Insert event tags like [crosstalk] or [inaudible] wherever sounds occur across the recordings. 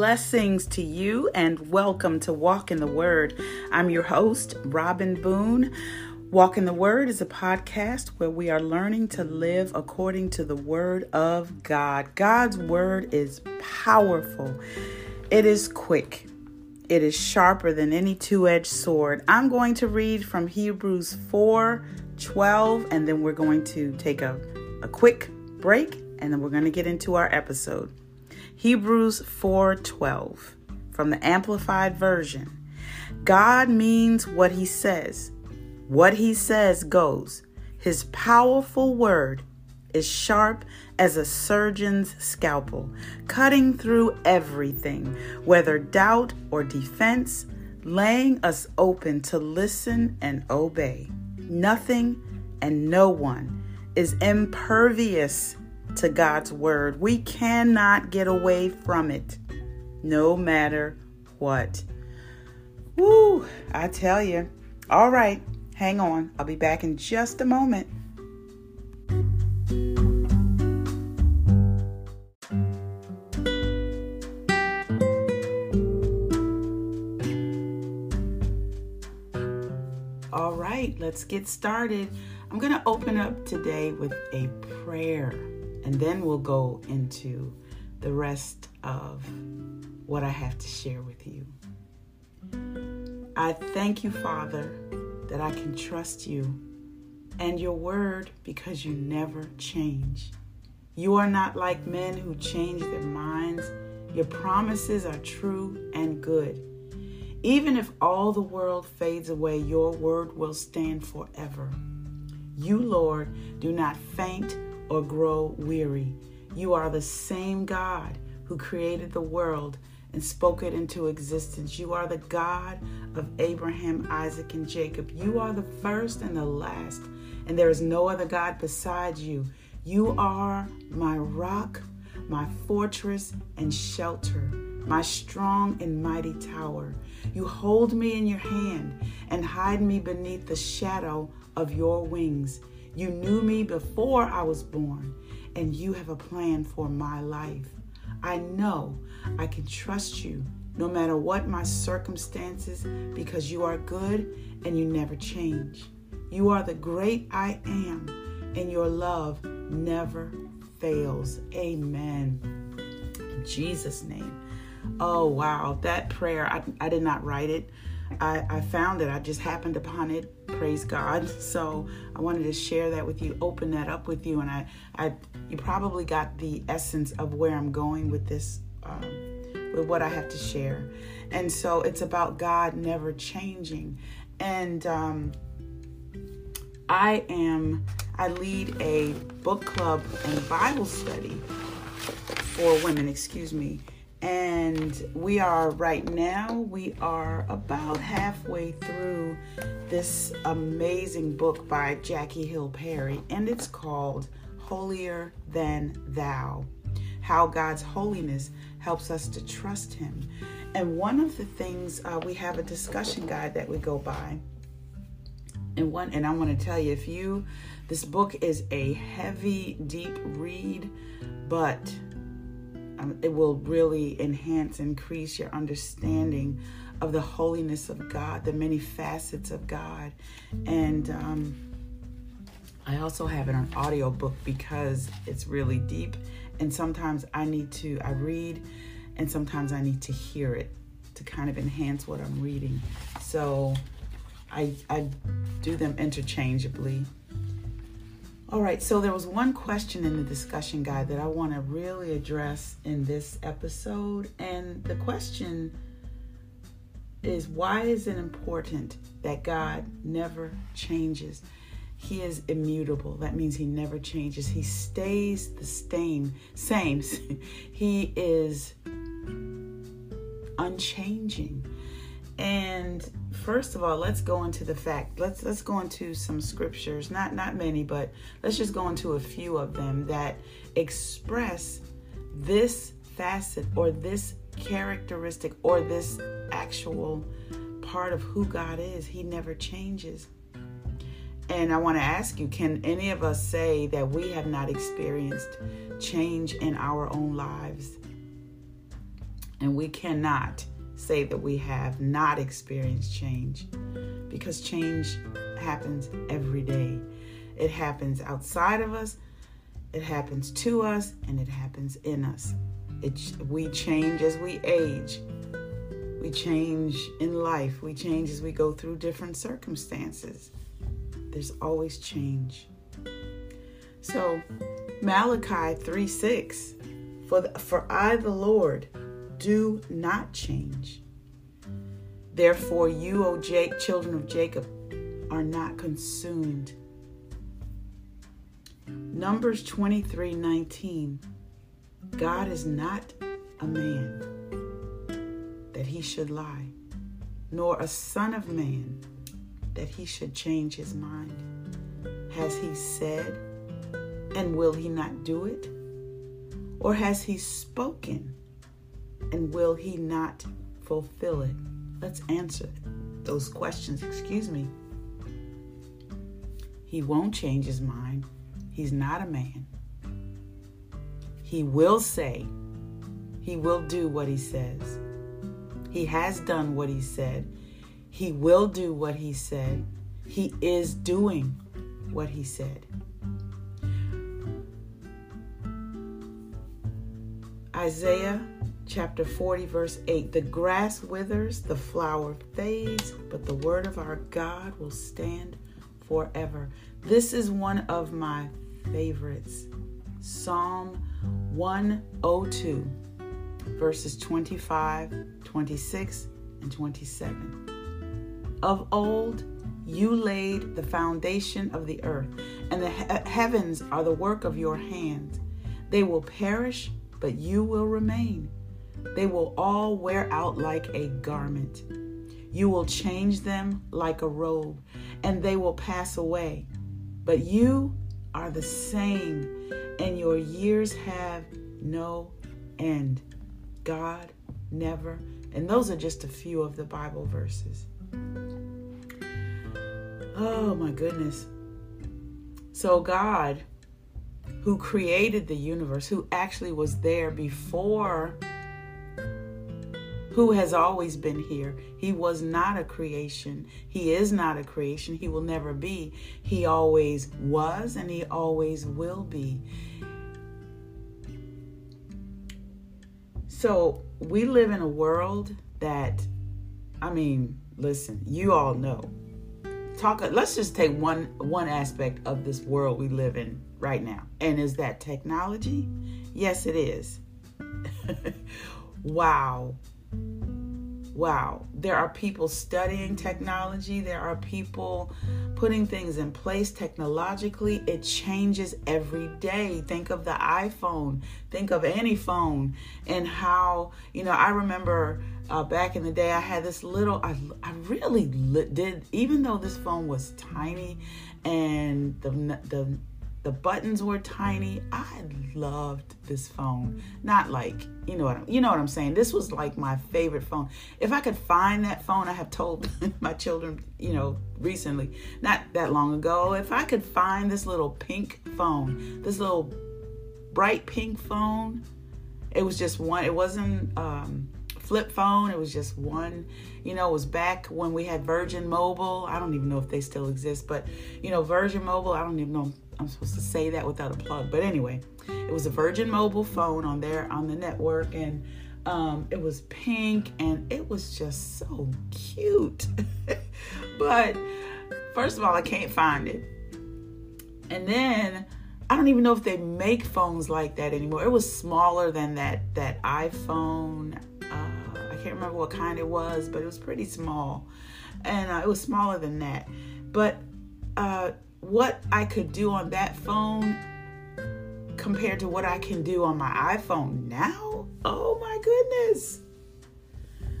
Blessings to you and welcome to Walk in the Word. I'm your host, Robin Boone. Walk in the Word is a podcast where we are learning to live according to the Word of God. God's Word is powerful, it is quick, it is sharper than any two edged sword. I'm going to read from Hebrews 4 12, and then we're going to take a, a quick break, and then we're going to get into our episode. Hebrews 4:12 from the amplified version. God means what he says. What he says goes. His powerful word is sharp as a surgeon's scalpel, cutting through everything, whether doubt or defense, laying us open to listen and obey. Nothing and no one is impervious to God's word. We cannot get away from it, no matter what. Woo, I tell you. All right, hang on. I'll be back in just a moment. All right, let's get started. I'm going to open up today with a prayer and then we'll go into the rest of what I have to share with you. I thank you, Father, that I can trust you and your word because you never change. You are not like men who change their minds. Your promises are true and good. Even if all the world fades away, your word will stand forever. You, Lord, do not faint or grow weary. You are the same God who created the world and spoke it into existence. You are the God of Abraham, Isaac, and Jacob. You are the first and the last, and there is no other God besides you. You are my rock, my fortress and shelter, my strong and mighty tower. You hold me in your hand and hide me beneath the shadow of your wings. You knew me before I was born, and you have a plan for my life. I know I can trust you no matter what my circumstances because you are good and you never change. You are the great I am, and your love never fails. Amen. In Jesus' name. Oh, wow. That prayer, I, I did not write it. I, I found it. I just happened upon it. Praise God. So I wanted to share that with you, open that up with you, and I, I you probably got the essence of where I'm going with this, um, with what I have to share. And so it's about God never changing, and um, I am I lead a book club and Bible study for women. Excuse me and we are right now we are about halfway through this amazing book by jackie hill perry and it's called holier than thou how god's holiness helps us to trust him. And one of the things uh, we have a discussion guide that we go by. And one and i want to tell you if you this book is a heavy deep read but it will really enhance, increase your understanding of the holiness of God, the many facets of God. And um, I also have it on audio book because it's really deep. And sometimes I need to, I read, and sometimes I need to hear it to kind of enhance what I'm reading. So I, I do them interchangeably. All right, so there was one question in the discussion guide that I want to really address in this episode. And the question is why is it important that God never changes? He is immutable. That means he never changes. He stays the same. Same. [laughs] he is unchanging. And first of all, let's go into the fact. Let's let's go into some scriptures. Not not many, but let's just go into a few of them that express this facet or this characteristic or this actual part of who God is. He never changes. And I want to ask you can any of us say that we have not experienced change in our own lives? And we cannot say that we have not experienced change because change happens every day. It happens outside of us, it happens to us, and it happens in us. It, we change as we age. We change in life. We change as we go through different circumstances. There's always change. So, Malachi 3 6 For, the, for I, the Lord, do not change. Therefore, you, O Jake, children of Jacob, are not consumed. Numbers 23 19. God is not a man that he should lie, nor a son of man that he should change his mind. Has he said, and will he not do it? Or has he spoken, and will he not fulfill it? Let's answer those questions. Excuse me. He won't change his mind. He's not a man. He will say, he will do what he says. He has done what he said. He will do what he said. He is doing what he said. Isaiah chapter 40, verse 8 The grass withers, the flower fades, but the word of our God will stand forever. This is one of my favorites. Psalm 102, verses 25, 26, and 27. Of old, you laid the foundation of the earth, and the he- heavens are the work of your hands. They will perish, but you will remain. They will all wear out like a garment. You will change them like a robe, and they will pass away. But you are the same, and your years have no end. God never. And those are just a few of the Bible verses. Oh my goodness. So, God, who created the universe, who actually was there before who has always been here. He was not a creation. He is not a creation. He will never be. He always was and he always will be. So we live in a world that, I mean, listen, you all know. Talk. Let's just take one one aspect of this world we live in right now, and is that technology? Yes, it is. [laughs] wow, wow, there are people studying technology, there are people putting things in place technologically. It changes every day. Think of the iPhone, think of any phone, and how, you know, I remember. Uh, back in the day, I had this little. I, I really did, even though this phone was tiny, and the the the buttons were tiny. I loved this phone. Not like, you know what I'm, you know what I'm saying. This was like my favorite phone. If I could find that phone, I have told [laughs] my children, you know, recently, not that long ago, if I could find this little pink phone, this little bright pink phone, it was just one. It wasn't um flip phone. It was just one, you know, it was back when we had Virgin Mobile. I don't even know if they still exist, but you know, Virgin Mobile, I don't even know I'm supposed to say that without a plug. But anyway, it was a Virgin Mobile phone on there on the network, and um, it was pink, and it was just so cute. [laughs] but first of all, I can't find it, and then I don't even know if they make phones like that anymore. It was smaller than that that iPhone. Uh, I can't remember what kind it was, but it was pretty small, and uh, it was smaller than that. But uh, what I could do on that phone compared to what I can do on my iPhone now, oh my goodness.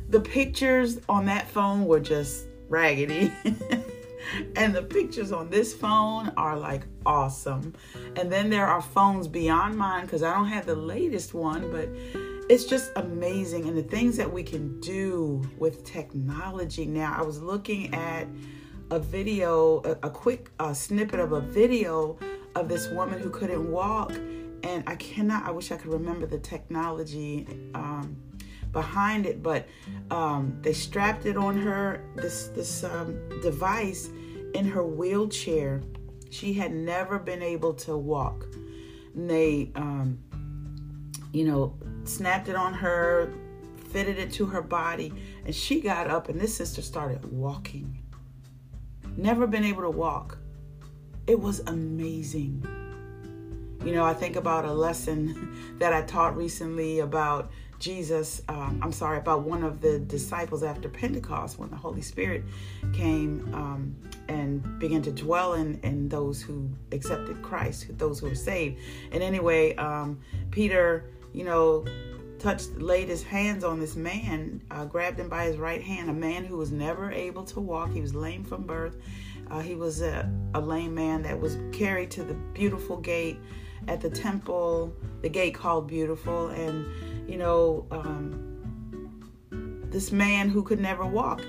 The pictures on that phone were just raggedy. [laughs] and the pictures on this phone are like awesome. And then there are phones beyond mine because I don't have the latest one, but it's just amazing. And the things that we can do with technology now. I was looking at a video, a, a quick uh, snippet of a video of this woman who couldn't walk. And I cannot, I wish I could remember the technology. Um, behind it, but um, they strapped it on her this this um, device in her wheelchair. She had never been able to walk. And they, um, you know, snapped it on her, fitted it to her body, and she got up. And this sister started walking. Never been able to walk. It was amazing. You know, I think about a lesson [laughs] that I taught recently about Jesus. Um, I'm sorry, about one of the disciples after Pentecost when the Holy Spirit came um, and began to dwell in, in those who accepted Christ, those who were saved. And anyway, um, Peter, you know, touched, laid his hands on this man, uh, grabbed him by his right hand, a man who was never able to walk. He was lame from birth. Uh, he was a, a lame man that was carried to the beautiful gate at the temple, the gate called Beautiful, and you know, um, this man who could never walk.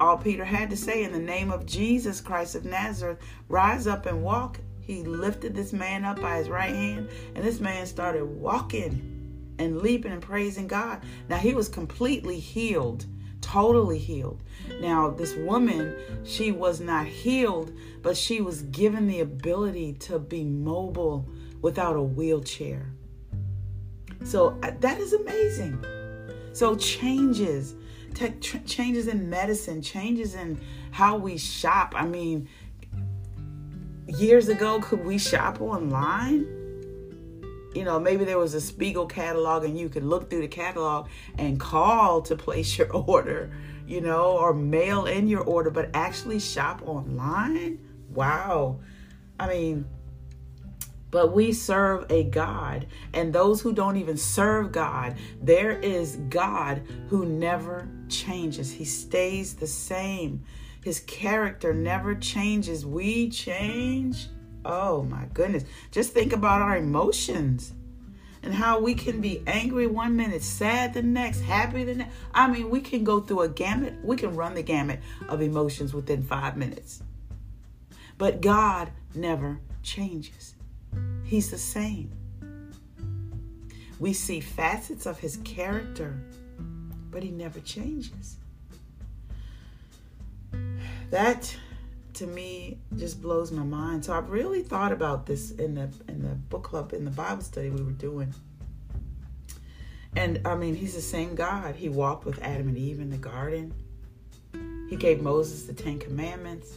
All Peter had to say, in the name of Jesus Christ of Nazareth, rise up and walk. He lifted this man up by his right hand, and this man started walking and leaping and praising God. Now he was completely healed totally healed. Now, this woman, she was not healed, but she was given the ability to be mobile without a wheelchair. So uh, that is amazing. So changes, tech, tr- changes in medicine, changes in how we shop. I mean, years ago, could we shop online? You know, maybe there was a Spiegel catalog and you could look through the catalog and call to place your [laughs] order, you know, or mail in your order, but actually shop online? Wow. I mean, but we serve a God, and those who don't even serve God, there is God who never changes. He stays the same. His character never changes. We change Oh my goodness. Just think about our emotions and how we can be angry one minute, sad the next, happy the next. I mean, we can go through a gamut, we can run the gamut of emotions within five minutes. But God never changes, He's the same. We see facets of His character, but He never changes. That to me just blows my mind. So I've really thought about this in the in the book club in the Bible study we were doing. And I mean, he's the same God. He walked with Adam and Eve in the garden. He gave Moses the 10 commandments.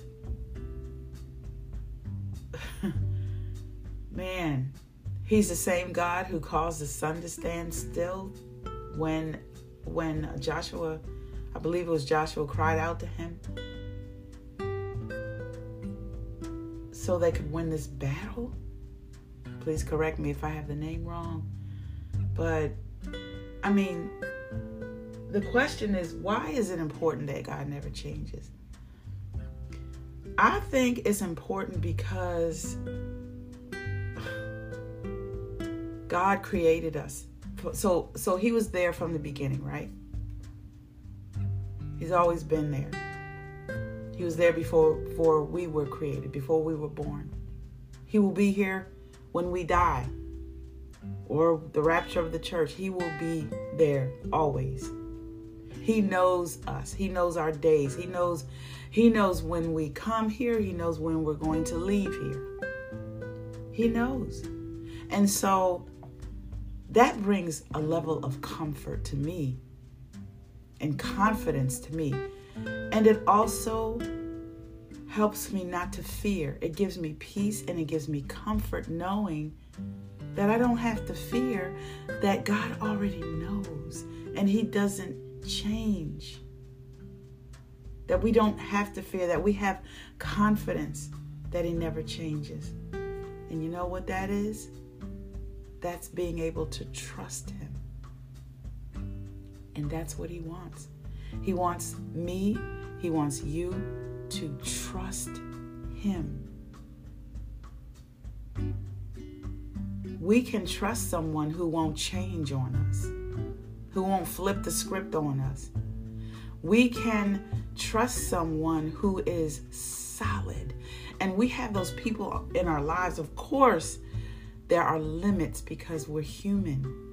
[laughs] Man, he's the same God who caused the sun to stand still when when Joshua, I believe it was Joshua cried out to him so they could win this battle. Please correct me if I have the name wrong. But I mean, the question is why is it important that God never changes? I think it's important because God created us. So so he was there from the beginning, right? He's always been there. He was there before, before we were created, before we were born. He will be here when we die or the rapture of the church. He will be there always. He knows us. He knows our days. He knows he knows when we come here, he knows when we're going to leave here. He knows. And so that brings a level of comfort to me and confidence to me and it also helps me not to fear. It gives me peace and it gives me comfort knowing that I don't have to fear, that God already knows and He doesn't change. That we don't have to fear, that we have confidence that He never changes. And you know what that is? That's being able to trust Him. And that's what He wants. He wants me, He wants you to trust Him. We can trust someone who won't change on us, who won't flip the script on us. We can trust someone who is solid. And we have those people in our lives. Of course, there are limits because we're human.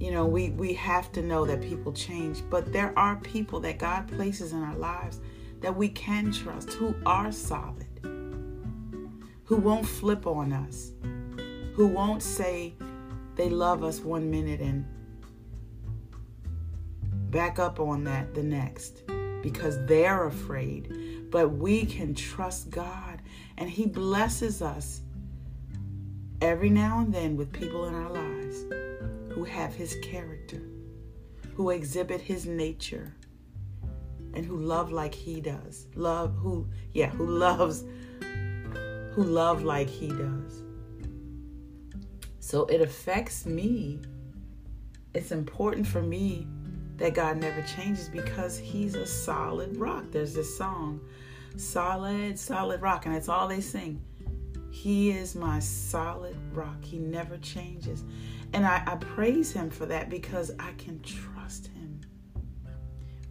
You know, we, we have to know that people change, but there are people that God places in our lives that we can trust who are solid, who won't flip on us, who won't say they love us one minute and back up on that the next because they're afraid. But we can trust God, and He blesses us every now and then with people in our lives who have his character, who exhibit his nature, and who love like he does. Love who yeah, who loves who love like he does. So it affects me. It's important for me that God never changes because he's a solid rock. There's this song, solid, solid rock, and that's all they sing. He is my solid rock. He never changes. And I, I praise him for that because I can trust him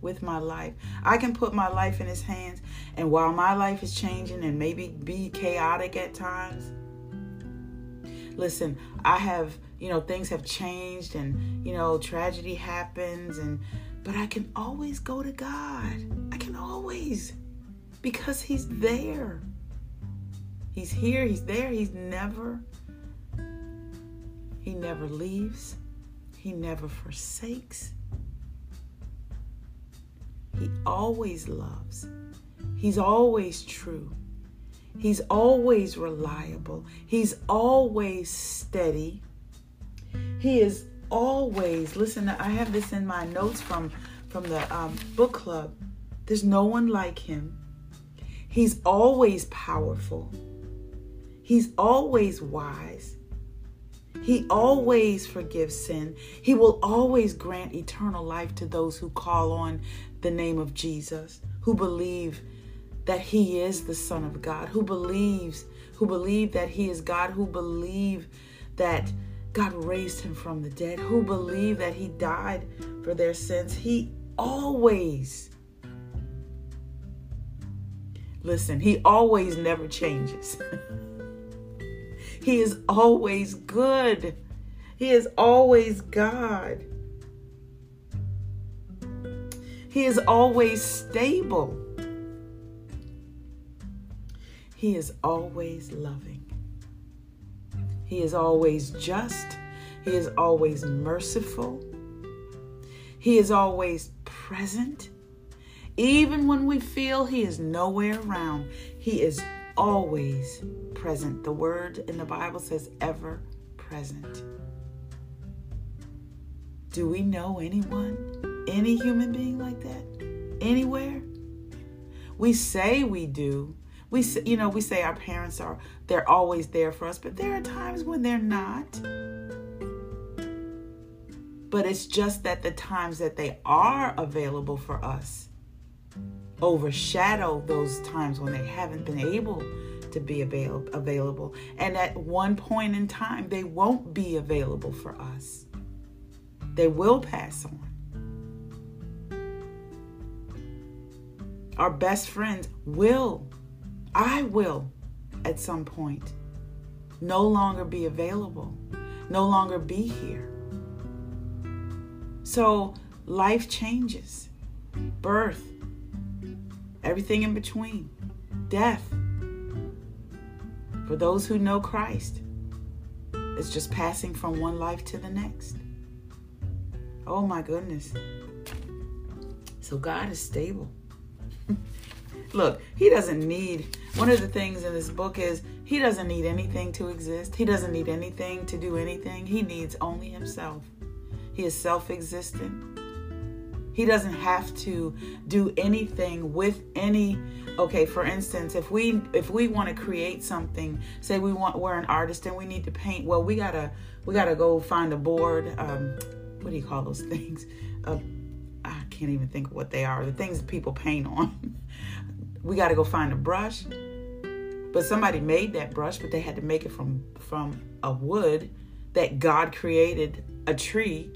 with my life. I can put my life in his hands. And while my life is changing and maybe be chaotic at times, listen, I have, you know, things have changed and, you know, tragedy happens and but I can always go to God. I can always because he's there. He's here, he's there, he's never he never leaves, He never forsakes. He always loves. He's always true. He's always reliable. He's always steady. He is always, listen, I have this in my notes from, from the um, book club. There's no one like him. He's always powerful. He's always wise. He always forgives sin. He will always grant eternal life to those who call on the name of Jesus, who believe that he is the son of God, who believes, who believe that he is God, who believe that God raised him from the dead, who believe that he died for their sins. He always Listen, he always never changes. [laughs] He is always good. He is always God. He is always stable. He is always loving. He is always just. He is always merciful. He is always present. Even when we feel He is nowhere around, He is always present. The word in the Bible says ever present. Do we know anyone, any human being like that? Anywhere? We say we do. We say, you know, we say our parents are they're always there for us, but there are times when they're not. But it's just that the times that they are available for us overshadow those times when they haven't been able to be avail- available. And at one point in time, they won't be available for us. They will pass on. Our best friends will, I will, at some point, no longer be available, no longer be here. So life changes, birth, everything in between, death. For those who know Christ, it's just passing from one life to the next. Oh my goodness. So God is stable. [laughs] Look, He doesn't need, one of the things in this book is He doesn't need anything to exist. He doesn't need anything to do anything. He needs only Himself. He is self existent. He doesn't have to do anything with any okay, for instance, if we if we want to create something, say we want we're an artist and we need to paint, well, we got to we got to go find a board um what do you call those [laughs] things? Uh, I can't even think of what they are. The things that people paint on. [laughs] we got to go find a brush. But somebody made that brush, but they had to make it from from a wood that God created, a tree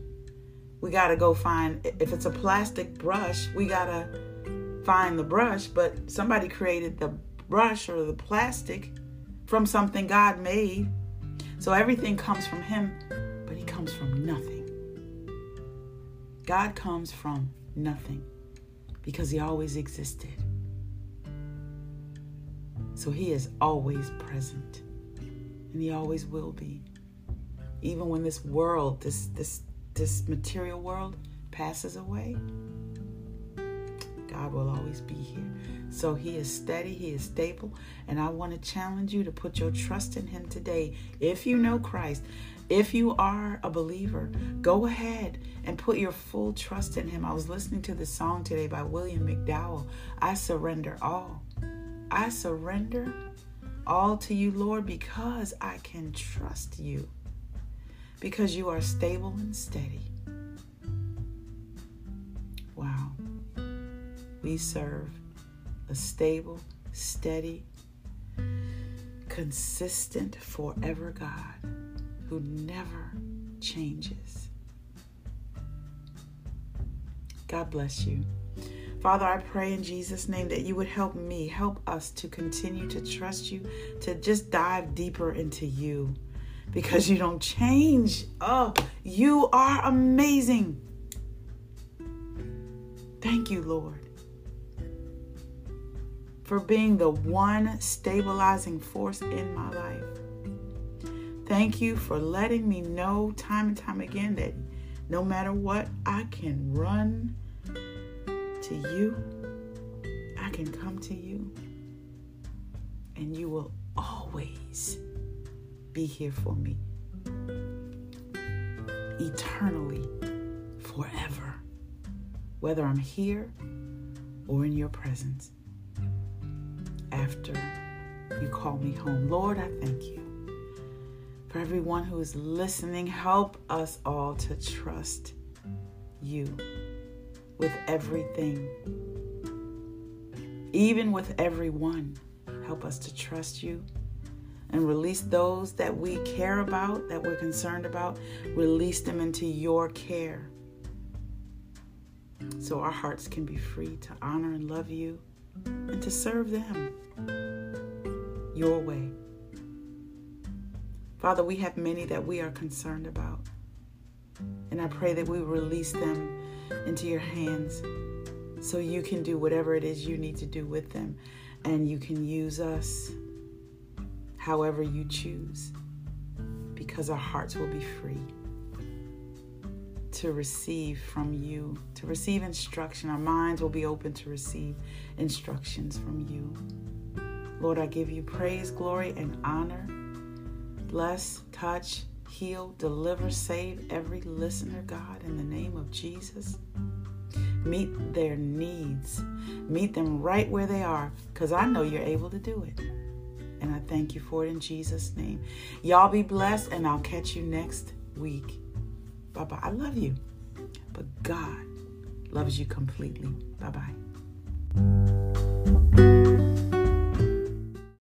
we got to go find if it's a plastic brush we got to find the brush but somebody created the brush or the plastic from something god made so everything comes from him but he comes from nothing God comes from nothing because He always existed. So He is always present and He always will be. Even when this world, this, this, this material world passes away, God will always be here. So He is steady, He is stable, and I want to challenge you to put your trust in Him today. If you know Christ, if you are a believer, go ahead and put your full trust in Him. I was listening to the song today by William McDowell I surrender all. I surrender all to you, Lord, because I can trust you, because you are stable and steady. Wow. We serve a stable, steady, consistent, forever God who never changes. God bless you. Father, I pray in Jesus' name that you would help me, help us to continue to trust you, to just dive deeper into you because you don't change. Oh, you are amazing. Thank you, Lord, for being the one stabilizing force in my life. Thank you for letting me know time and time again that no matter what, I can run to you. I can come to you. And you will always be here for me. Eternally, forever. Whether I'm here or in your presence. After you call me home. Lord, I thank you for everyone who is listening, help us all to trust you with everything, even with everyone. Help us to trust you and release those that we care about, that we're concerned about, release them into your care so our hearts can be free to honor and love you and to serve them your way. Father, we have many that we are concerned about. And I pray that we release them into your hands so you can do whatever it is you need to do with them. And you can use us however you choose because our hearts will be free to receive from you, to receive instruction. Our minds will be open to receive instructions from you. Lord, I give you praise, glory, and honor bless, touch, heal, deliver, save every listener, God, in the name of Jesus. Meet their needs. Meet them right where they are because I know you're able to do it. And I thank you for it in Jesus' name. Y'all be blessed, and I'll catch you next week. Bye bye. I love you, but God loves you completely. Bye bye.